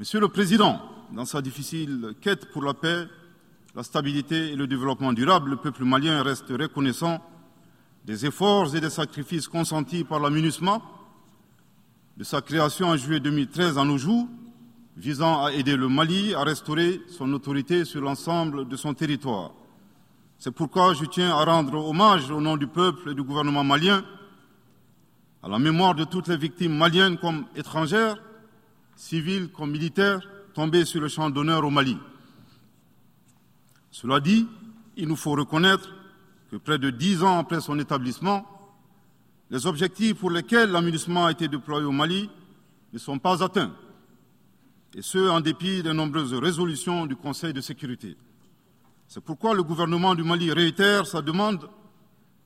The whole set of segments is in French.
Monsieur le Président, dans sa difficile quête pour la paix, la stabilité et le développement durable, le peuple malien reste reconnaissant des efforts et des sacrifices consentis par la MINUSMA, de sa création en juillet 2013 à nos jours, visant à aider le Mali à restaurer son autorité sur l'ensemble de son territoire. C'est pourquoi je tiens à rendre hommage au nom du peuple et du gouvernement malien à la mémoire de toutes les victimes maliennes comme étrangères, civiles comme militaires, tombées sur le champ d'honneur au Mali. Cela dit, il nous faut reconnaître que près de dix ans après son établissement, les objectifs pour lesquels l'aménagement a été déployé au Mali ne sont pas atteints et ce, en dépit des nombreuses résolutions du Conseil de sécurité. C'est pourquoi le gouvernement du Mali réitère sa demande,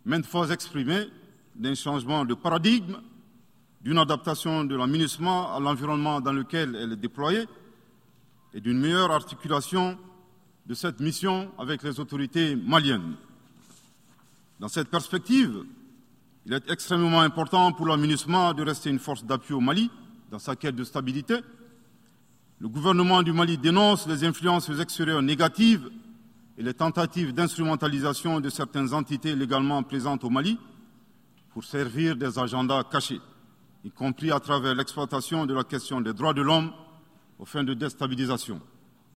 maintes fois exprimée, d'un changement de paradigme, d'une adaptation de l'aménagement à l'environnement dans lequel elle est déployée et d'une meilleure articulation de cette mission avec les autorités maliennes. Dans cette perspective, il est extrêmement important pour l'aménagement de rester une force d'appui au Mali dans sa quête de stabilité le gouvernement du Mali dénonce les influences extérieures négatives et les tentatives d'instrumentalisation de certaines entités légalement présentes au Mali pour servir des agendas cachés, y compris à travers l'exploitation de la question des droits de l'homme aux fins de déstabilisation.